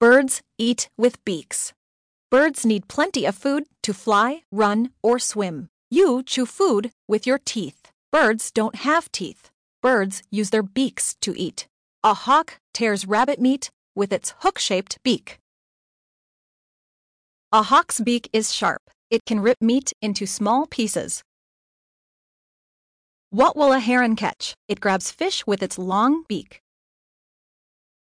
Birds eat with beaks. Birds need plenty of food to fly, run, or swim. You chew food with your teeth. Birds don't have teeth. Birds use their beaks to eat. A hawk tears rabbit meat with its hook-shaped beak. A hawk's beak is sharp. It can rip meat into small pieces. What will a heron catch? It grabs fish with its long beak.